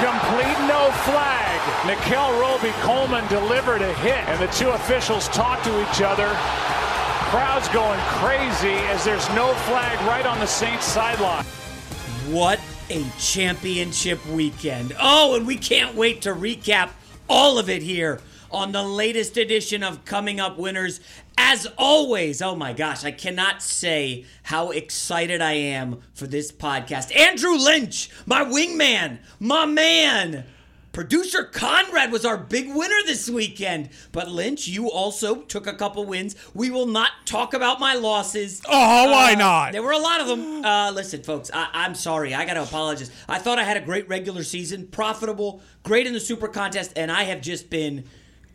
Incomplete, no flag. Nikel Roby Coleman delivered a hit, and the two officials talk to each other. Crowd's going crazy as there's no flag right on the Saints sideline. What a championship weekend. Oh, and we can't wait to recap all of it here on the latest edition of Coming Up Winners. As always, oh my gosh, I cannot say how excited I am for this podcast. Andrew Lynch, my wingman, my man. Producer Conrad was our big winner this weekend. But Lynch, you also took a couple wins. We will not talk about my losses. Oh, why Uh, not? There were a lot of them. Uh, listen, folks, I- I'm sorry. I got to apologize. I thought I had a great regular season, profitable, great in the super contest, and I have just been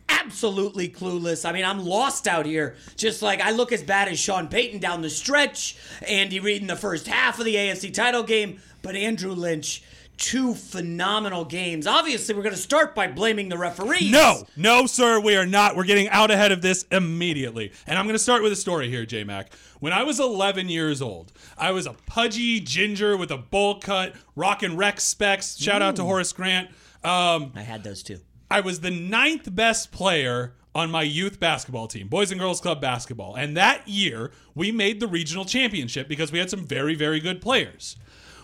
absolutely clueless. I mean, I'm lost out here. Just like I look as bad as Sean Payton down the stretch, Andy Reid in the first half of the AFC title game, but Andrew Lynch. Two phenomenal games. Obviously, we're going to start by blaming the referees. No, no, sir, we are not. We're getting out ahead of this immediately. And I'm going to start with a story here, J Mac. When I was 11 years old, I was a pudgy ginger with a bowl cut, rocking Rec Specs. Shout out to Horace Grant. Um, I had those too. I was the ninth best player on my youth basketball team, Boys and Girls Club basketball. And that year, we made the regional championship because we had some very, very good players.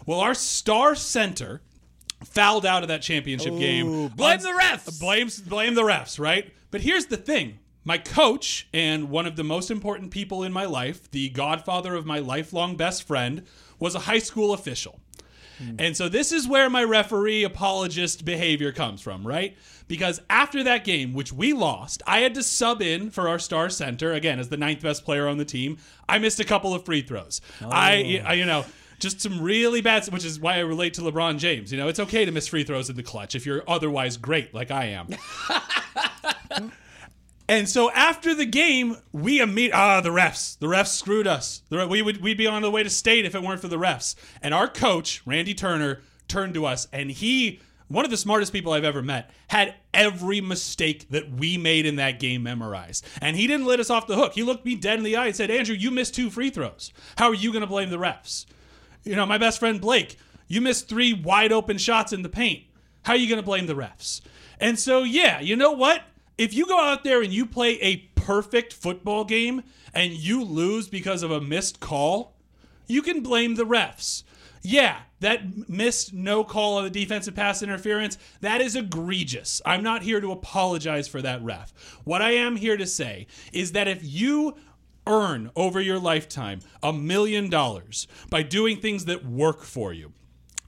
Well, our star center fouled out of that championship game. blame the refs. Blames blame the refs, right? But here's the thing. My coach and one of the most important people in my life, the godfather of my lifelong best friend, was a high school official. Mm. And so this is where my referee apologist behavior comes from, right? Because after that game, which we lost, I had to sub in for our star center again as the ninth best player on the team. I missed a couple of free throws. I, oh. I, you know, just some really bad, which is why I relate to LeBron James. You know, it's okay to miss free throws in the clutch if you're otherwise great, like I am. And so after the game, we immediately ah the refs, the refs screwed us. We would we'd be on the way to state if it weren't for the refs. And our coach Randy Turner turned to us, and he, one of the smartest people I've ever met, had every mistake that we made in that game memorized. And he didn't let us off the hook. He looked me dead in the eye and said, "Andrew, you missed two free throws. How are you going to blame the refs? You know, my best friend Blake, you missed three wide open shots in the paint. How are you going to blame the refs?" And so, yeah, you know what? If you go out there and you play a perfect football game and you lose because of a missed call, you can blame the refs. Yeah, that missed no call on the defensive pass interference, that is egregious. I'm not here to apologize for that ref. What I am here to say is that if you earn over your lifetime a million dollars by doing things that work for you,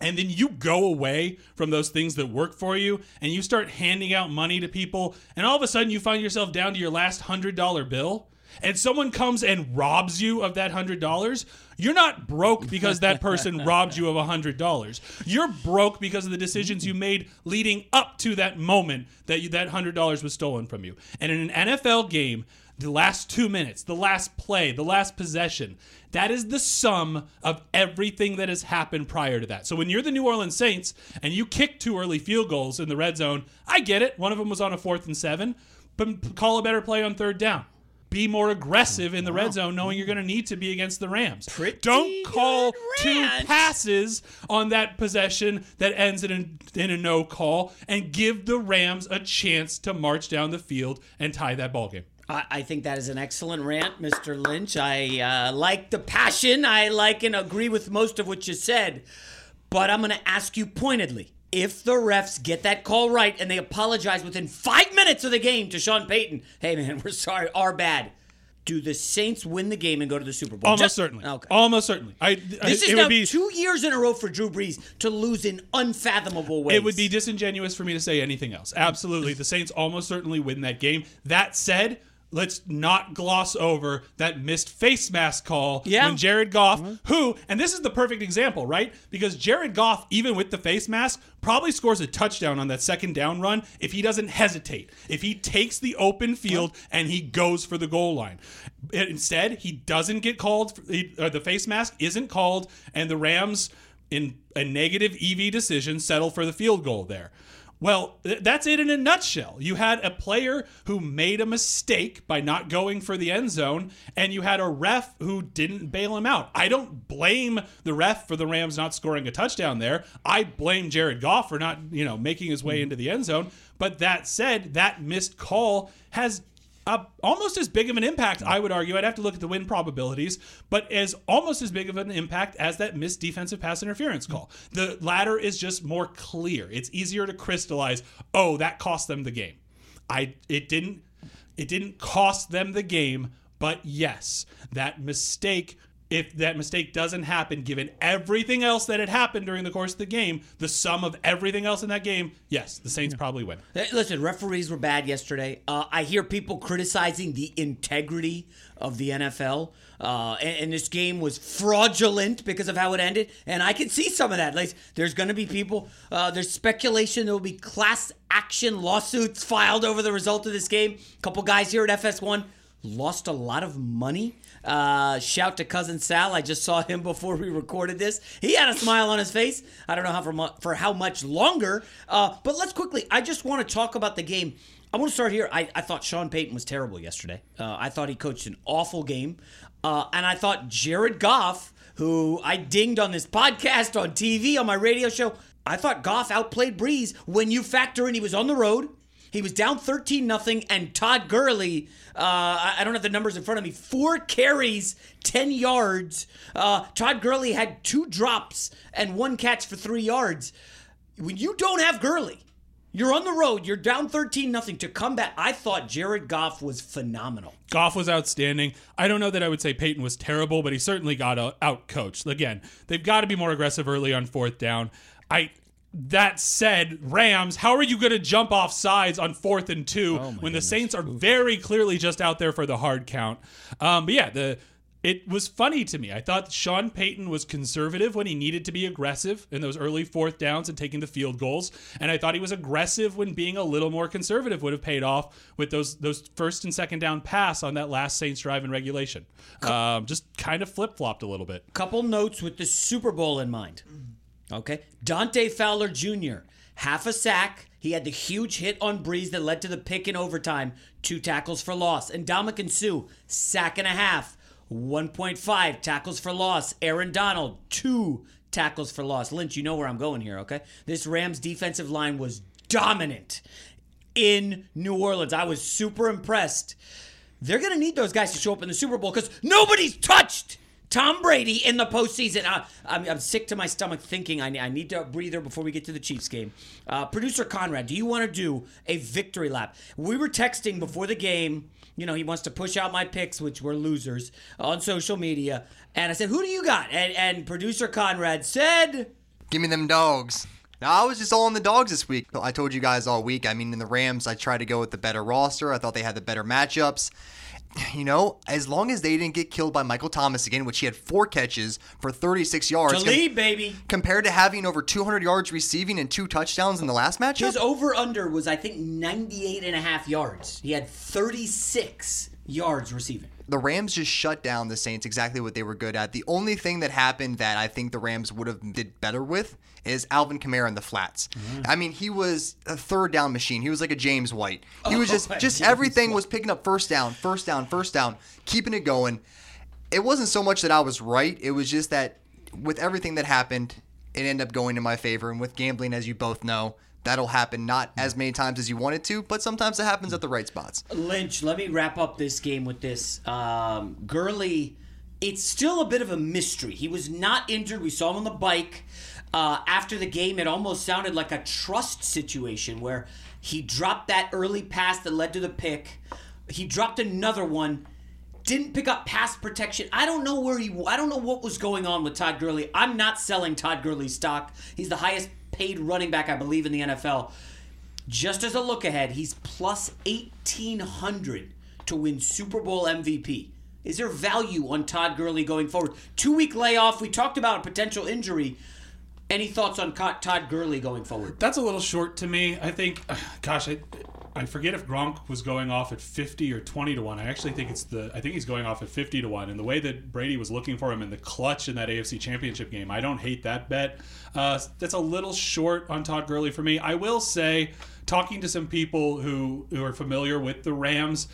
and then you go away from those things that work for you and you start handing out money to people and all of a sudden you find yourself down to your last $100 bill and someone comes and robs you of that $100 you're not broke because that person robbed you of $100 you're broke because of the decisions you made leading up to that moment that you, that $100 was stolen from you. And in an NFL game the last two minutes, the last play, the last possession. That is the sum of everything that has happened prior to that. So when you're the New Orleans Saints and you kick two early field goals in the red zone, I get it. One of them was on a fourth and seven, but call a better play on third down. Be more aggressive in the red zone, knowing you're going to need to be against the Rams. Pretty Don't call two passes on that possession that ends in a, in a no call and give the Rams a chance to march down the field and tie that ball game. I, I think that is an excellent rant, Mr. Lynch. I uh, like the passion. I like and agree with most of what you said. But I'm going to ask you pointedly if the refs get that call right and they apologize within five minutes of the game to Sean Payton, hey, man, we're sorry, our bad. Do the Saints win the game and go to the Super Bowl? Almost Just- certainly. Okay. Almost certainly. I, this it is now be two years in a row for Drew Brees to lose in unfathomable ways. it would be disingenuous for me to say anything else. Absolutely, the Saints almost certainly win that game. That said, let's not gloss over that missed face mask call Yeah. when Jared Goff, who, and this is the perfect example, right? Because Jared Goff, even with the face mask, probably scores a touchdown on that second down run if he doesn't hesitate. If he takes the open field and he goes for the goal line. Instead, he doesn't get called. uh, the face mask isn't called, and the Rams, in a negative EV decision, settle for the field goal there. Well, th- that's it in a nutshell. You had a player who made a mistake by not going for the end zone, and you had a ref who didn't bail him out. I don't blame the ref for the Rams not scoring a touchdown there. I blame Jared Goff for not, you know, making his way mm-hmm. into the end zone. But that said, that missed call has almost as big of an impact, I would argue. I'd have to look at the win probabilities, but as almost as big of an impact as that missed defensive pass interference call. The latter is just more clear. It's easier to crystallize. Oh, that cost them the game. I it didn't it didn't cost them the game, but yes, that mistake if that mistake doesn't happen, given everything else that had happened during the course of the game, the sum of everything else in that game, yes, the Saints probably win. Hey, Listen, referees were bad yesterday. Uh, I hear people criticizing the integrity of the NFL. Uh, and, and this game was fraudulent because of how it ended. And I can see some of that. Like, there's going to be people, uh, there's speculation there will be class action lawsuits filed over the result of this game. A couple guys here at FS1 lost a lot of money. Uh, shout to cousin Sal. I just saw him before we recorded this. He had a smile on his face. I don't know how for, mu- for how much longer. Uh, but let's quickly. I just want to talk about the game. I want to start here. I, I thought Sean Payton was terrible yesterday. Uh, I thought he coached an awful game. Uh, and I thought Jared Goff, who I dinged on this podcast, on TV, on my radio show, I thought Goff outplayed Brees when you factor in he was on the road. He was down 13 nothing, and Todd Gurley, uh, I don't have the numbers in front of me, four carries, 10 yards. Uh, Todd Gurley had two drops and one catch for three yards. When you don't have Gurley, you're on the road, you're down 13 nothing to come back. I thought Jared Goff was phenomenal. Goff was outstanding. I don't know that I would say Payton was terrible, but he certainly got out coached. Again, they've got to be more aggressive early on fourth down. I that said, Rams, how are you going to jump off sides on fourth and two when the Saints are very clearly just out there for the hard count? Um, but yeah, the it was funny to me. I thought Sean Payton was conservative when he needed to be aggressive in those early fourth downs and taking the field goals, and I thought he was aggressive when being a little more conservative would have paid off with those those first and second down pass on that last Saints drive in regulation. Um, just kind of flip flopped a little bit. Couple notes with the Super Bowl in mind. Okay. Dante Fowler Jr., half a sack. He had the huge hit on Brees that led to the pick in overtime, two tackles for loss. And Ndamukong Suh, sack and a half, 1.5 tackles for loss. Aaron Donald, two tackles for loss. Lynch, you know where I'm going here, okay? This Rams defensive line was dominant in New Orleans. I was super impressed. They're going to need those guys to show up in the Super Bowl because nobody's touched Tom Brady in the postseason. I, I'm, I'm sick to my stomach thinking I, I need to breather before we get to the Chiefs game. Uh, Producer Conrad, do you want to do a victory lap? We were texting before the game. You know, he wants to push out my picks, which were losers, on social media. And I said, Who do you got? And, and producer Conrad said, Give me them dogs. Now, I was just all on the dogs this week. I told you guys all week. I mean, in the Rams, I tried to go with the better roster. I thought they had the better matchups. You know, as long as they didn't get killed by Michael Thomas again, which he had four catches for 36 yards. To lead, baby. Compared to having over 200 yards receiving and two touchdowns in the last matchup. His over under was, I think, 98 and a half yards. He had 36 yards receiving. the Rams just shut down the Saints exactly what they were good at. The only thing that happened that I think the Rams would have did better with is Alvin Kamara in the flats. I mean, he was a third down machine. He was like a James White. He was just Oh, just James everything was picking up first down, first down, first down, keeping it going. It wasn't so much that I was right. It was just that with everything that happened, it ended up going in my favor. And with gambling, as you both know, that'll happen not as many times as you want it to, but sometimes it happens at the right spots. Lynch, let me wrap up this game with this. Um, Gurley, it's still a bit of a mystery. He was not injured. We saw him on the bike. Uh, after the game, it almost sounded like a trust situation where he dropped that early pass that led to the pick. He dropped another one, didn't pick up pass protection. I don't know where he. I don't know what was going on with Todd Gurley. I'm not selling Todd Gurley stock. He's the highest paid running back, I believe, in the NFL. Just as a look ahead, he's plus 1800 to win Super Bowl MVP. Is there value on Todd Gurley going forward? Two week layoff. We talked about a potential injury. Any thoughts on Todd Gurley going forward? That's a little short to me. I think, gosh, I, I forget if Gronk was going off at 50 or 20 to 1. I actually think it's the I think he's going off at 50 to 1 and the way that Brady was looking for him in the clutch in that AFC Championship game. I don't hate that bet. Uh, that's a little short on Todd Gurley for me. I will say talking to some people who who are familiar with the Rams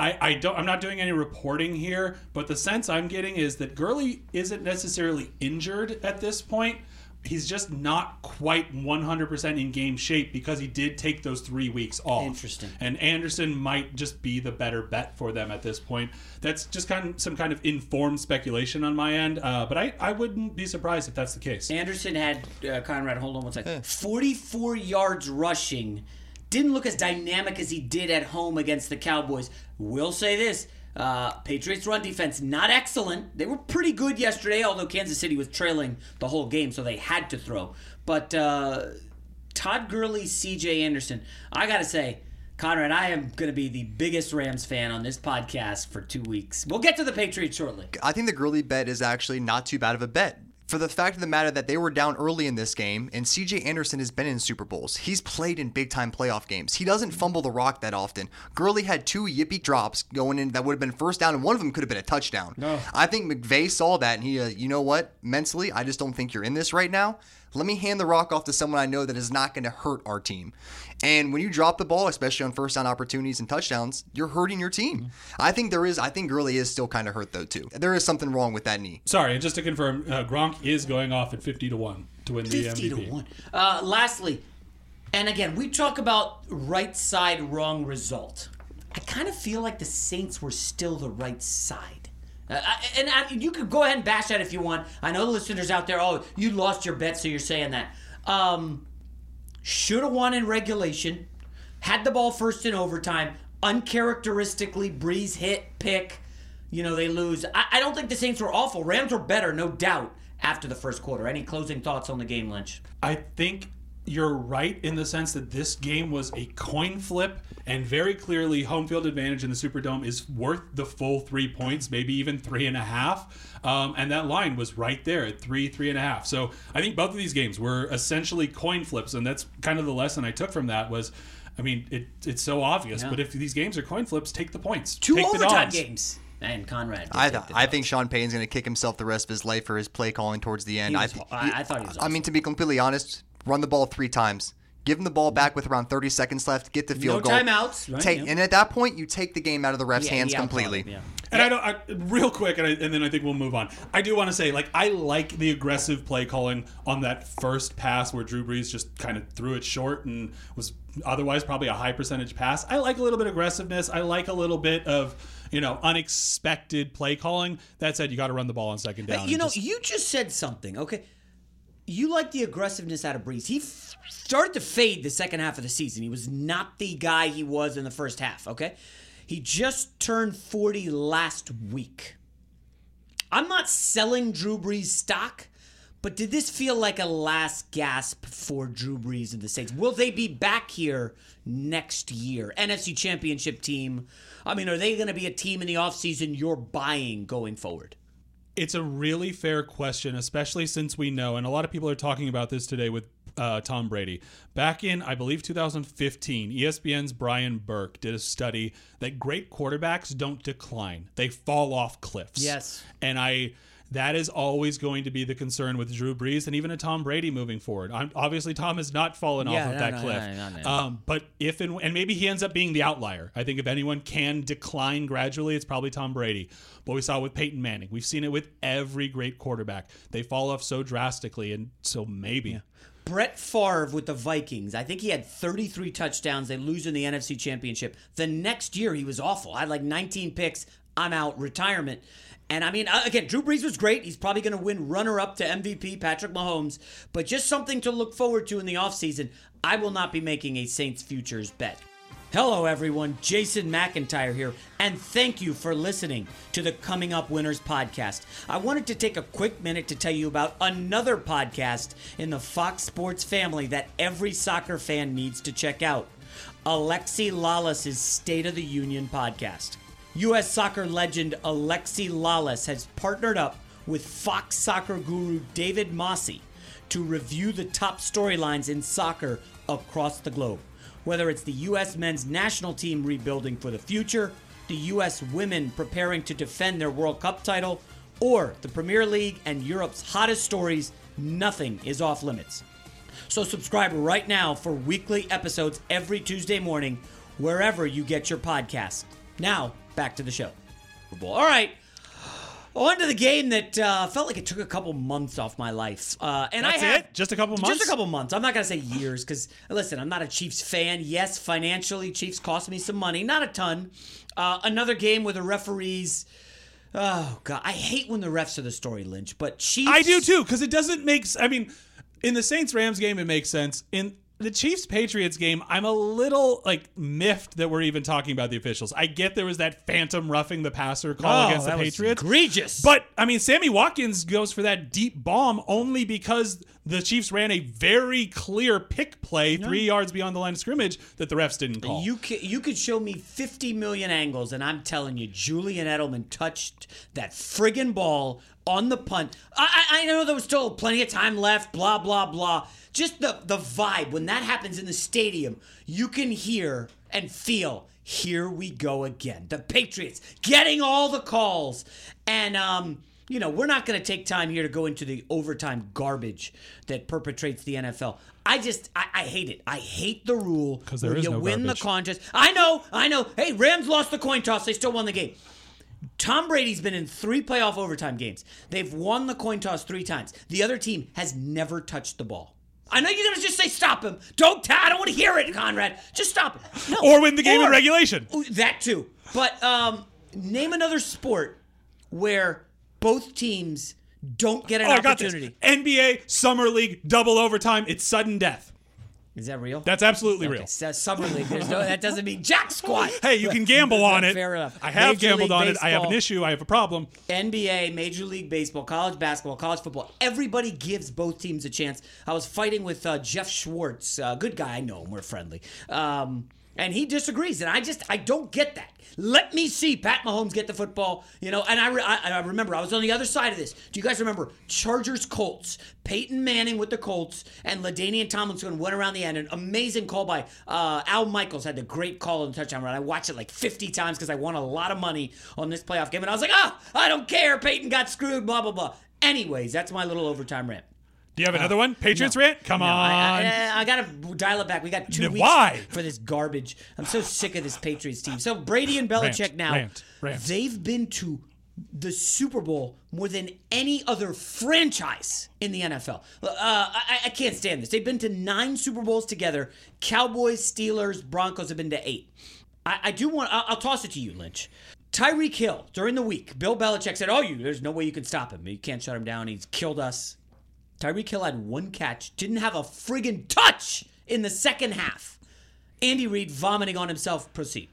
I, I don't I'm not doing any reporting here, but the sense I'm getting is that Gurley isn't necessarily injured at this point he's just not quite 100% in game shape because he did take those three weeks off. Interesting. And Anderson might just be the better bet for them at this point. That's just kind of some kind of informed speculation on my end, uh, but I, I wouldn't be surprised if that's the case. Anderson had uh, Conrad. Hold on one second. Forty-four yards rushing. Didn't look as dynamic as he did at home against the Cowboys. Will say this. Uh, Patriots run defense not excellent. They were pretty good yesterday, although Kansas City was trailing the whole game, so they had to throw. But uh, Todd Gurley, C.J. Anderson, I gotta say, Conrad, I am going to be the biggest Rams fan on this podcast for two weeks. We'll get to the Patriots shortly. I think the Gurley bet is actually not too bad of a bet for the fact of the matter that they were down early in this game, and CJ Anderson has been in Super Bowls. He's played in big time playoff games. He doesn't fumble the rock that often. Gurley had two yippee drops going in that would have been first down, and one of them could have been a touchdown. No. I think McVay saw that, and he, uh, you know what? Mentally, I just don't think you're in this right now. Let me hand the rock off to someone I know that is not going to hurt our team. And when you drop the ball, especially on first down opportunities and touchdowns, you're hurting your team. I think there is. I think Gurley is still kind of hurt though too. There is something wrong with that knee. Sorry, and just to confirm, uh, Gronk is going off at 50 to 1 to win the 50 MVP. to 1. Uh, lastly, and again, we talk about right side wrong result. I kind of feel like the Saints were still the right side. Uh, and I, you could go ahead and bash that if you want. I know the listeners out there, oh, you lost your bet, so you're saying that. Um, should have won in regulation, had the ball first in overtime, uncharacteristically, Brees hit, pick. You know, they lose. I, I don't think the Saints were awful. Rams were better, no doubt, after the first quarter. Any closing thoughts on the game, Lynch? I think you're right in the sense that this game was a coin flip, and very clearly, home field advantage in the Superdome is worth the full three points, maybe even three and a half. Um, and that line was right there at three, three and a half. So I think both of these games were essentially coin flips, and that's kind of the lesson I took from that was. I mean, it, it's so obvious, Yeah. but if these games are coin flips, take the points. Two take overtime dogs. games. And Conrad. I take th- I dogs. think Sean Payton's going to kick himself the rest of his life for his play calling towards the end. He I, th- I- I thought he was I mean, to be completely honest, run the ball three times. Give him the ball back with around 30 seconds left. Get the field goal. timeouts, right, Take, yeah. and at that point, you take the game out of the refs' Yeah, hands completely. him, yeah. And I don't, I, real quick, and, I, and then I think we'll move on. I do want to say, like, I like the aggressive play calling on that first pass where Drew Brees just kind of threw it short and was otherwise probably a high percentage pass. I like a little bit of aggressiveness. I like a little bit of, you know, unexpected play calling. That said, you got to run the ball on second down. You know, just- you just said something, okay? You like the aggressiveness out of Brees. He f- started to fade the second half of the season. He was not the guy he was in the first half, okay? He just turned 40 last week. I'm not selling Drew Brees stock, but did this feel like a last gasp for Drew Brees and the Saints? Will they be back here next year? NFC Championship team. I mean, are they going to be a team in the offseason you're buying going forward? It's a really fair question, especially since we know, and a lot of people are talking about this today with uh, Tom Brady. Back in, I believe, 2015, ESPN's Brian Burke did a study that great quarterbacks don't decline; they fall off cliffs. Yes. and I. That is always going to be the concern with Drew Brees and even a Tom Brady moving forward. I'm, obviously, Tom has not fallen Yeah, off of no, that no, cliff. no. Um, but if and, and maybe he ends up being the outlier. I think if anyone can decline gradually, it's probably Tom Brady. But we saw it with Peyton Manning. We've seen it with every great quarterback. They fall off so drastically, and so maybe. Brett Favre with the Vikings. I think he had 33 touchdowns. They lose in the NFC Championship. The next year, he was awful. I had like 19 picks. I'm out, retirement. And I mean, uh, again, Drew Brees was great. He's probably going to win runner up to MVP, Patrick Mahomes. But just something to look forward to in the offseason. I will not be making a Saints futures bet. Hello, everyone. Jason McIntyre here, and thank you for listening to the Coming Up Winners podcast. I wanted to take a quick minute to tell you about another podcast in the Fox Sports family that every soccer fan needs to check out Alexi Lalas's State of the Union podcast. U.S. soccer legend Alexi Lalas has partnered up with Fox soccer guru David Mosse to review the top storylines in soccer across the globe. Whether it's the U.S. men's national team rebuilding for the future, the U.S. women preparing to defend their World Cup title, or the Premier League and Europe's hottest stories, nothing is off limits. So subscribe right now for weekly episodes every Tuesday morning, wherever you get your podcasts. Now, back to the show. All right. On to the game that uh, felt like it took a couple months off my life. Uh, and That's I have, it? Just a couple months? Just a couple months. I'm not going to say years because, listen, I'm not a Chiefs fan. Yes, financially, Chiefs cost me some money. Not a ton. Uh, another game where the referees. Oh, God. I hate when the refs are the story, Lynch, but Chiefs. I do too, because it doesn't make. I mean, in the Saints Rams game, it makes sense. In the Chiefs Patriots game, I'm a little like miffed that we're even talking about the officials. I get there was that phantom roughing the passer call Oh, against the Patriots. egregious. But I mean, Sammy Watkins goes for that deep bomb only because the Chiefs ran a very clear pick play three yards beyond the line of scrimmage that the refs didn't call. You could, you could show me 50 million angles, and I'm telling you, Julian Edelman touched that friggin' ball on the punt. I, I, I know there was still plenty of time left, blah, blah, blah. Just the, the vibe, when that happens in the stadium, you can hear and feel, here we go again. The Patriots getting all the calls. And, um, you know, we're not going to take time here to go into the overtime garbage that perpetrates the NFL. I just, I, I hate it. I hate the rule 'Cause there where is you no win garbage. the contest. I know, I know. Hey, Rams lost the coin toss. They still won the game. Tom Brady's been in three playoff overtime games. They've won the coin toss three times. The other team has never touched the ball. I know you're gonna just say stop him. Don't. ta- I don't want to hear it, Conrad. Just stop him. No. Or win the game in regulation. That too. But um, name another sport where both teams don't get an Oh, I opportunity. NBA Summer League double overtime. It's sudden death. Is that real? That's absolutely real. Okay, so summer league. There's no. That doesn't mean jack squat. Hey, you can gamble on it. Fair enough. I have Major gambled League on it. I have an issue. I have a problem. NBA, Major League Baseball, college basketball, college football. Everybody gives both teams a chance. I was fighting with uh, Jeff Schwartz, uh, good guy. I know him. We're friendly. Um, and he disagrees, and I just I don't get that. Let me see Pat Mahomes get the football, you know. And I, re- I, I remember I was on the other side of this. Do you guys remember Chargers Colts? Peyton Manning with the Colts and LaDainian Tomlinson went around the end. An amazing call by uh, Al Michaels had the great call on the touchdown run. I watched it like 50 times because I won a lot of money on this playoff game, and I was like, ah, I don't care. Peyton got screwed. Blah blah blah. Anyways, that's my little overtime rant. Do you have another one? Patriots rant? Come No, on. I, I, I gotta dial it back. We got two weeks why? for this garbage. I'm so sick of this Patriots team. So Brady and Belichick Rant, now, rant, rant. they've been to the Super Bowl more than any other franchise in the NFL. Uh, I, I can't stand this. They've been to nine Super Bowls together. Cowboys, Steelers, Broncos have been to eight. I, I do want. I'll, I'll toss it to you, Lynch. Tyreek Hill during the week. Bill Belichick said, "Oh, you. There's no way you can stop him. You can't shut him down. He's killed us." Tyreek Hill had one catch, didn't have a friggin' touch in the second half. Andy Reid vomiting on himself. Proceed.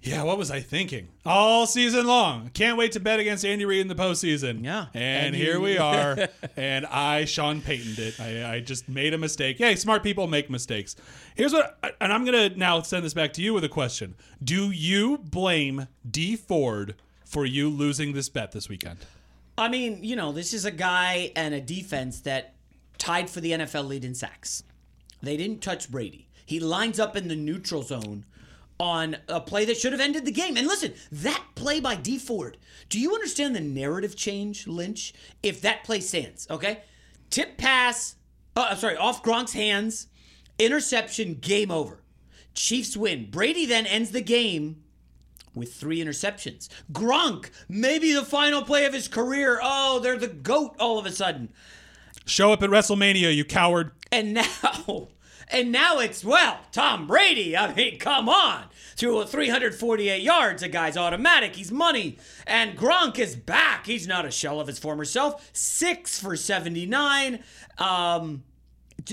Yeah, what was I thinking? All season long. Can't wait to bet against Andy Reid in the postseason. Yeah. And, And here you- we are. and I, Sean Paytoned it. I, I just made a mistake. Hey, smart people make mistakes. Here's what, and I'm going to now send this back to you with a question. Do you blame Dee Ford for you losing this bet this weekend? I mean, you know, this is a guy and a defense that tied for the NFL lead in sacks. They didn't touch Brady. He lines up in the neutral zone on a play that should have ended the game. And listen, that play by Dee Ford. Do you understand the narrative change, Lynch? If that play stands, okay? Tip pass, uh, I'm sorry, off Gronk's hands, interception, game over. Chiefs win. Brady then ends the game with three interceptions. Gronk, maybe the final play of his career. Oh, they're the GOAT all of a sudden. Show up at WrestleMania, you coward. And now, and now it's, well, Tom Brady. I mean, come on. Through 348 yards, a guy's automatic. He's money. And Gronk is back. He's not a shell of his former self. Six for 79. Um,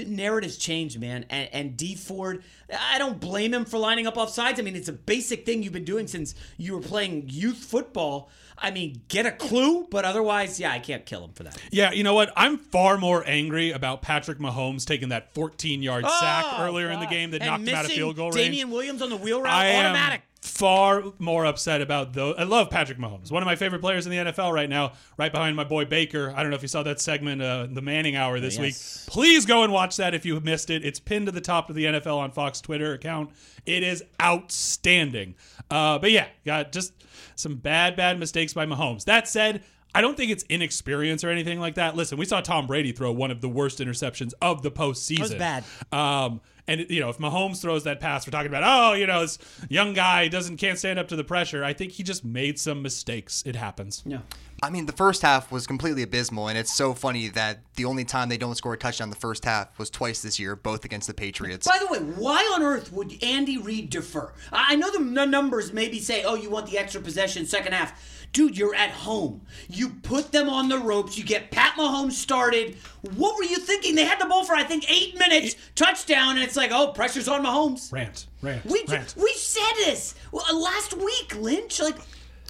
narratives change, man. And, and Dee Ford, I don't blame him for lining up off sides. I mean, it's a basic thing you've been doing since you were playing youth football. I mean, get a clue, but otherwise, yeah, I can't kill him for that. Yeah, you know what? I'm far more angry about Patrick Mahomes taking that 14 yard sack Oh, earlier in the game that And knocked him out of field goal range. Damien Williams on the wheel route, I am automatic. Far more upset about those. I love Patrick Mahomes, one of my favorite players in the NFL right now, right behind my boy Baker. I don't know if you saw that segment, uh, the Manning Hour this Yes. week. Please go and watch that if you missed it. It's pinned to the top of the NFL on Fox Twitter account. It is outstanding. Uh, but yeah, got just some bad, bad mistakes by Mahomes. That said, I don't think it's inexperience or anything like that. Listen, we saw Tom Brady throw one of the worst interceptions of the postseason. was bad. Um, and you know, if Mahomes throws that pass, we're talking about, oh, you know, this young guy doesn't can't stand up to the pressure. I think he just made some mistakes. It happens. Yeah. I mean, the first half was completely abysmal, and it's so funny that the only time they don't score a touchdown the first half was twice this year, both against the Patriots. By the way, why on earth would Andy Reid defer? I I know the n- numbers maybe say, oh, you want the extra possession second half. Dude, you're at home. You put them on the ropes. You get Pat Mahomes started. What were you thinking? They had the ball for, I think, eight minutes, touchdown, and it's like, oh, pressure's on Mahomes. Rant, rant, We, rant. we said this uh, last week, Lynch. Like,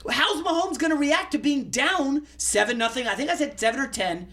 how's Mahomes going to react to being down seven nothing? I think I said seven or ten.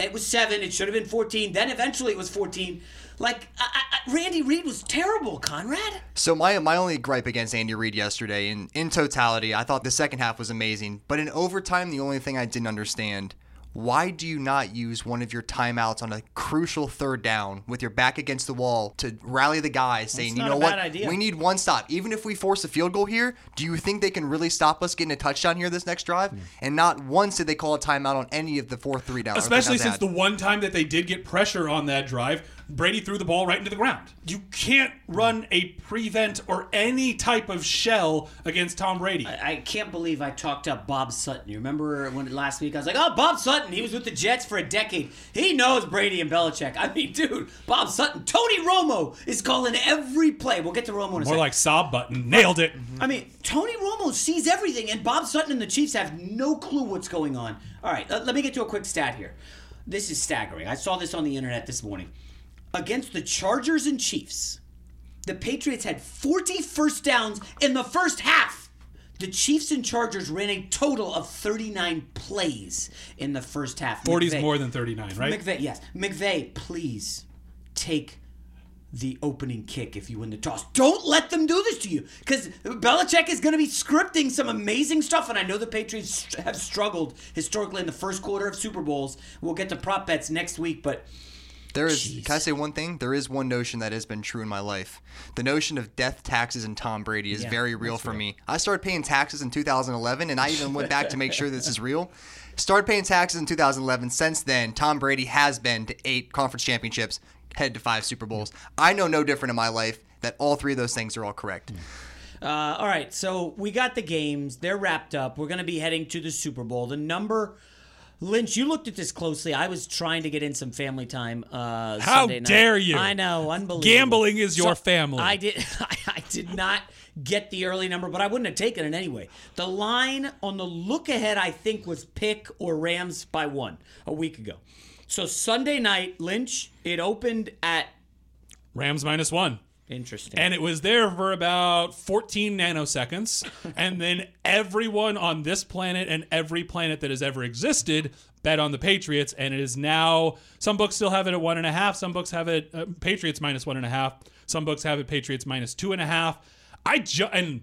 It was seven. It should have been fourteen. Then eventually it was fourteen. Like, I, I, Randy Reed was terrible, Conrad. So my my only gripe against Andy Reid yesterday, in in totality, I thought the second half was amazing, but in overtime, the only thing I didn't understand. Why do you not use one of your timeouts on a crucial third down with your back against the wall to rally the guys, saying, "You know a what? bad idea. We need one stop. Even if we force a field goal here, do you think they can really stop us getting a touchdown here this next drive?" Hmm. And not once did they call a timeout on any of the four three downs. Especially since the one time that they did get pressure on that drive, Brady threw the ball right into the ground. You can't run a prevent or any type of shell against Tom Brady. I can't believe I talked up Bob Sutton. You remember when last week I was like, "Oh, Bob Sutton. He was with the Jets for a decade. He knows Brady and Belichick." I mean, dude, Bob Sutton. Tony Romo is calling every play. We'll get to Romo in a More second. like sob button. Nailed it. I mean, Tony Romo sees everything, and Bob Sutton and the Chiefs have no clue what's going on. All right, let me get to a quick stat here. This is staggering. I saw this on the internet this morning. Against the Chargers and Chiefs, the Patriots had 40 first downs in the first half. The Chiefs and Chargers ran a total of 39 plays in the first half. 40 is more than 39, right? McVay, yes. McVay, please take the opening kick if you win the toss. Don't let them do this to you because Belichick is going to be scripting some amazing stuff. And I know the Patriots have struggled historically in the first quarter of Super Bowls. We'll get to prop bets next week, but There is. Jeez. Can I say one thing? There is one notion that has been true in my life. The notion of death, taxes, and Tom Brady is Yeah, very real for me. I started paying taxes in 2011, and I even went back to make sure this is real. Started paying taxes in 2011. Since then, Tom Brady has been to eight conference championships, head to five Super Bowls. I know no different in my life that all three of those things are all correct. Uh, all right, so we got the games. They're wrapped up. We're going to be heading to the Super Bowl. The number. Lynch, you looked at this closely. I was trying to get in some family time. Uh, How Sunday night. dare you. I know, unbelievable. Gambling is your So, family. I did. I, I did not get the early number, but I wouldn't have taken it anyway. The line on the look ahead, I think, was pick or Rams by one a week ago. So Sunday night, Lynch. It opened at Rams minus one. Interesting. And it was there for about 14 nanoseconds. and then everyone on this planet and every planet that has ever existed bet on the Patriots. And it is now, some books still have it at one and a half. Some books have it uh, Patriots minus one and a half. Some books have it Patriots minus two and a half. I ju- and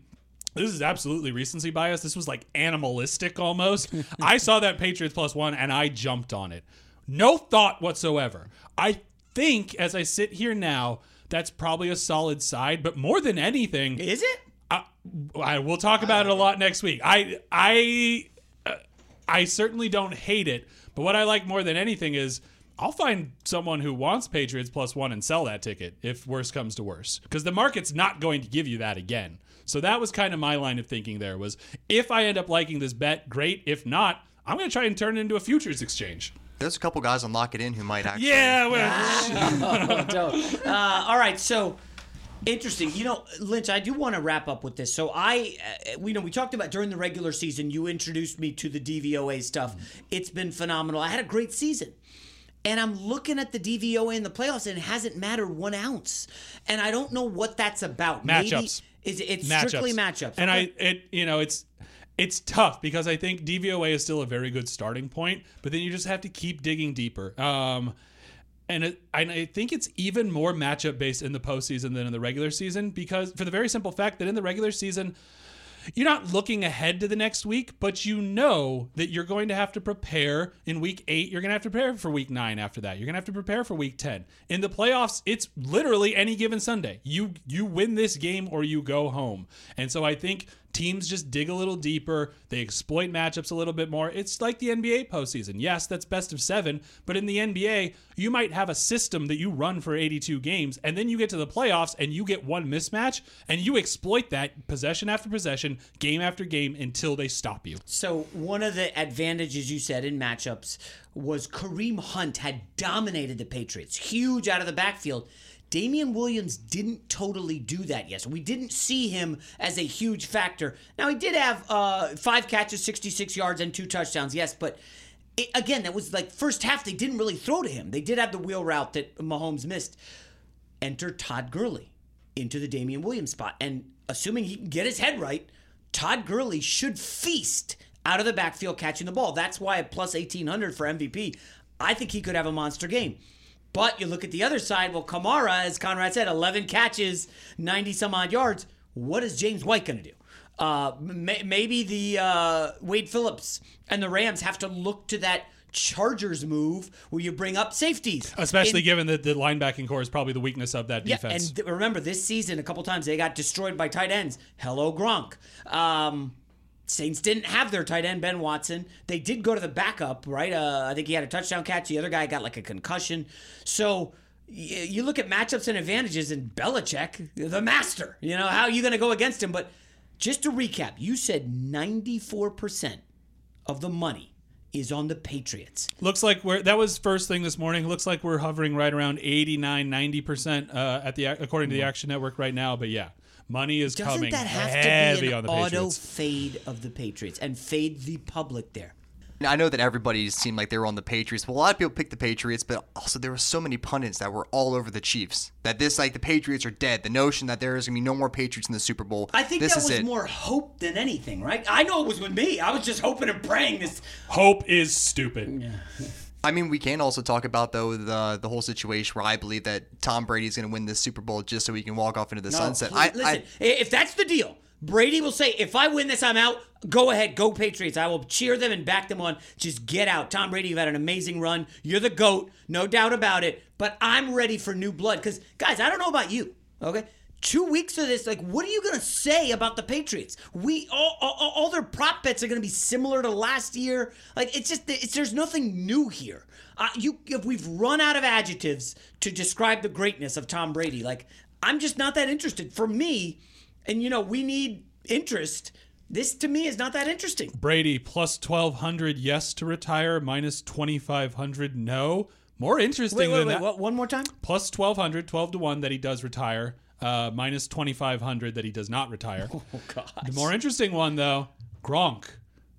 this is absolutely recency bias. This was like animalistic almost. I saw that Patriots plus one and I jumped on it. No thought whatsoever. I think as I sit here now, that's probably a solid side, but more than anything, is it? I, I we'll talk about it a lot next week. I I uh, I certainly don't hate it, but what I like more than anything is I'll find someone who wants Patriots plus one and sell that ticket if worse comes to worse, because the market's not going to give you that again. So that was kind of my line of thinking. There was if I end up liking this bet, great. If not, I'm going to try and turn it into a futures exchange. There's a couple guys on Lock It In who might actually. Yeah, well, Don't. Uh, all right, so interesting. You know, Lynch, I do want to wrap up with this. So I, uh, we know we talked about during the regular season. You introduced me to the DVOA stuff. It's been phenomenal. I had a great season. And I'm looking at the DVOA in the playoffs, and it hasn't mattered one ounce. And I don't know what that's about. Maybe- Matchups. is it, it's strictly matchups? And Okay. I, it, you know, it's it's tough because I think DVOA is still a very good starting point, but then you just have to keep digging deeper. Um, And it, and I think it's even more matchup based in the postseason than in the regular season because for the very simple fact that in the regular season, you're not looking ahead to the next week, but you know that you're going to have to prepare in week eight. You're going to have to prepare for week nine after that. You're going to have to prepare for week 10. In the playoffs, it's literally any given Sunday. You, you win this game or you go home. And so I think teams just dig a little deeper. They exploit matchups a little bit more. It's like the NBA postseason. Yes, that's best of seven, but in the NBA, you might have a system that you run for 82 games, and then you get to the playoffs and you get one mismatch, and you exploit that possession after possession, game after game until they stop you. So one of the advantages you said in matchups was Kareem Hunt had dominated the Patriots, huge out of the backfield. Damien Williams didn't totally do that yet. So we didn't see him as a huge factor. Now he did have uh, five catches, 66 yards, and two touchdowns. Yes, but it, again, that was like first half. They didn't really throw to him. They did have the wheel route that Mahomes missed. Enter Todd Gurley into the Damien Williams spot, and assuming he can get his head right, Todd Gurley should feast out of the backfield catching the ball. That's why at plus 1800 for MVP, I think he could have a monster game. But you look at the other side, well, Kamara, as Conrad said, 11 catches, 90 some odd yards. What is James White going to do? Uh, may- maybe the uh, Wade Phillips and the Rams have to look to that Chargers move where you bring up safeties. Especially In- given that the linebacking corps is probably the weakness of that defense. yeah, and th- remember this season, a couple times they got destroyed by tight ends. Hello, Gronk. Um, Saints didn't have their tight end Ben Watson. They did go to the backup, right? Uh, I think he had a touchdown catch. The other guy got like a concussion. So you look at matchups and advantages, and Belichick, the master. You know how are you going to go against him? But just to recap, you said ninety four percent of the money is on the Patriots. Looks like we're that was first thing this morning. Looks like we're hovering right around 89, 90% uh, at the according to the Action Network right now. But yeah, money is Doesn't coming that have heavy to be an on the auto Patriots. fade of the Patriots and fade the public there? Now, I know that everybody seemed like they were on the Patriots, but a lot of people picked the Patriots, but also there were so many pundits that were all over the Chiefs. That this, like, the Patriots are dead. The notion that there is going to be no more Patriots in the Super Bowl. I think this that is was it. more hope than anything, right? I know it was with me. I was just hoping and praying this. Hope is stupid. I mean, we can also talk about though the the whole situation where I believe that Tom Brady's going to win this Super Bowl just so he can walk off into the sunset. No, I, listen, I, if that's the deal, Brady will say, "If I win this, I'm out. Go ahead, go Patriots. I will cheer them and back them on. Just get out." Tom Brady, you've had an amazing run. You're the goat, no doubt about it. But I'm ready for new blood because, guys, I don't know about you, okay. Two weeks of this, like, what are you gonna say about the Patriots? We all, all, all their prop bets are gonna be similar to last year. Like, it's just, it's, there's nothing new here. Uh, you, if we've run out of adjectives to describe the greatness of Tom Brady, like, I'm just not that interested. For me, and you know, we need interest. This to me is not that interesting. Brady plus 1200 yes to retire, minus 2500 no. More interesting Wait, wait, than wait. that. What, one more time? Plus 1200, 12 to 1 that he does retire, uh, minus 2500 that he does not retire. Oh God. The more interesting one, though, Gronk.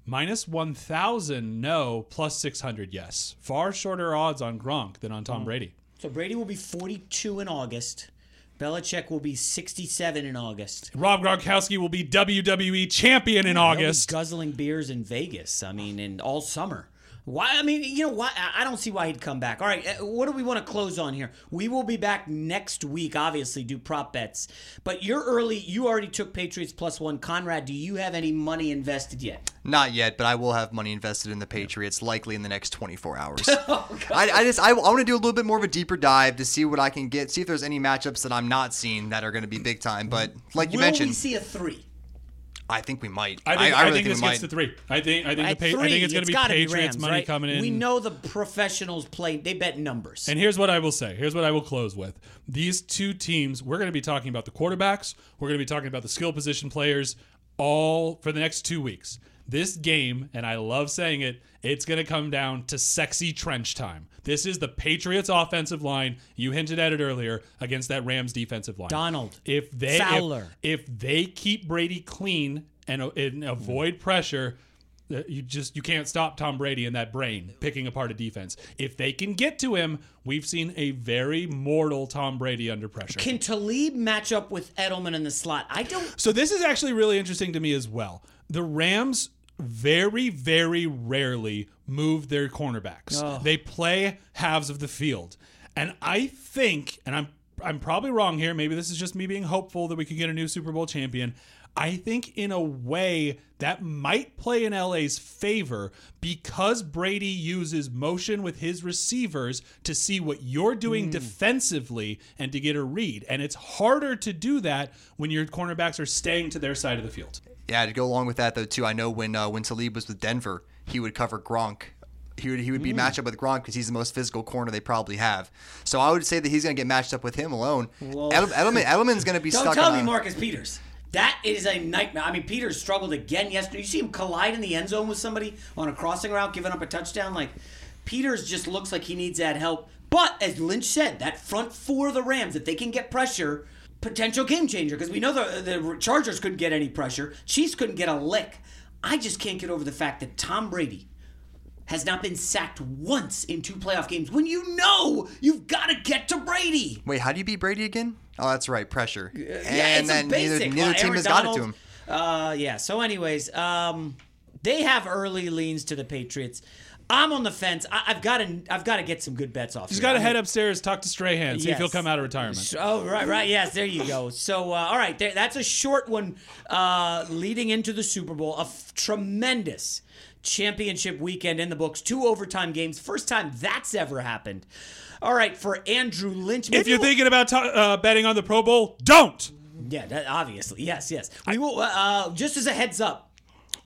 Minus 1,000 no, plus 600 yes. Far shorter odds on Gronk than on Tom Mm. Brady. So Brady will be 42 in August. Belichick will be 67 in August. Rob Gronkowski will be WWE champion in be August. guzzling beers in Vegas. I mean, in all summer. Why? I mean, you know, why? I don't see why he'd come back. All right, uh, what do we want to close on here? We will be back next week. Obviously, do prop bets. But you're early. You already took Patriots plus one. Conrad, do you have any money invested yet? not yet, but I will have money invested in the Patriots likely in the next 24 hours. Oh, I, I just I, I want to do a little bit more of a deeper dive to see what I can get, see if there's any matchups that I'm not seeing that are going to be big time. But like you will mentioned, we see a three? I think we might. I think, I, really think this we gets might. to three. I think I think At the pa- three, I think it's going to be gotta Patriots Rams, money right? coming in. We know the professionals play; they bet numbers. And here's what I will say. Here's what I will close with. These two teams, we're going to be talking about the quarterbacks. We're going to be talking about the skill position players all for the next two weeks. This game, and I love saying it, it's going to come down to sexy trench time. This is the Patriots offensive line. You hinted at it earlier against that Rams defensive line. Donald, if they if- Fowler. if, they keep Brady clean and, and avoid pressure, Uh, you just you can't stop Tom Brady in that brain picking apart a defense. If they can get to him, we've seen a very mortal Tom Brady under pressure. Can Talib match up with Edelman in the slot? I don't. so this is actually really interesting to me as well. The Rams very very rarely move their cornerbacks. They play halves of the field. And I think, and I'm I'm probably wrong here. Maybe this is just me being hopeful that we could get a new Super Bowl champion. I think in a way that might play in LA's favor because Brady uses motion with his receivers to see what you're doing defensively and to get a read. And it's harder to do that when your cornerbacks are staying to their side of the field. Yeah, to go along with that though too, I know when uh, when Talib was with Denver, he would cover Gronk. He would he would be matched up with Gronk because he's the most physical corner they probably have. So I would say that he's going to get matched up with him alone. Edel- Edelman Edelman's going to be Don't stuck. tell in me a- Marcus Peters. That is a nightmare. I mean, Peters struggled again yesterday. You see him collide in the end zone with somebody on a crossing route, giving up a touchdown. Like, Peters just looks like he needs that help. But as Lynch said, that front four of the Rams, if they can get pressure, potential game changer. Because we know the the Chargers couldn't get any pressure. Chiefs couldn't get a lick. I just can't get over the fact that Tom Brady has not been sacked once in two playoff games when you know you've got to get to Brady. Wait, how do you beat Brady again? Oh, that's right, pressure. Yeah, and it's then a basic. neither, neither Well, team Aaron has got it to him. Uh, yeah. So, anyways, um, they have early leans to the Patriots. I'm on the fence. I, I've got to. I've got to get some good bets off. He's got to head upstairs, talk to Strahan, see if he'll come out of retirement. Oh, right, right. Yes, there you go. So, uh, all right, there, that's a short one uh, leading into the Super Bowl. A f- tremendous championship weekend in the books. Two overtime games. First time that's ever happened. All right, for Andrew Lynch. If you're we'll- thinking about ta- uh, betting on the Pro Bowl, don't. Yeah, that, obviously. Yes, yes. We will. Uh, just as a heads up,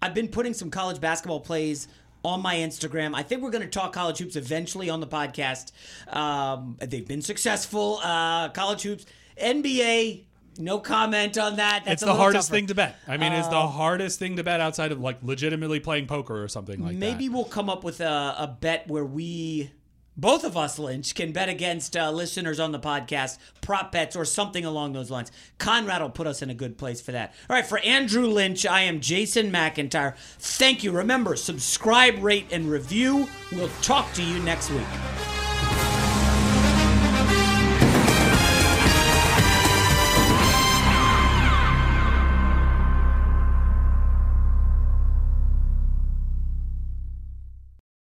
I've been putting some college basketball plays on my Instagram. I think we're going to talk college hoops eventually on the podcast. Um, they've been successful. Uh, college hoops, NBA. No comment on that. That's It's the hardest tougher. thing to bet. I mean, it's the hardest thing to bet outside of like legitimately playing poker or something like that. Maybe we'll come up with a, a bet where we, both of us, Lynch, can bet against uh, listeners on the podcast, prop bets or something along those lines. Conrad will put us in a good place for that. All right, for Andrew Lynch, I am Jason McIntyre. Thank you. Remember, subscribe, rate, and review. We'll talk to you next week.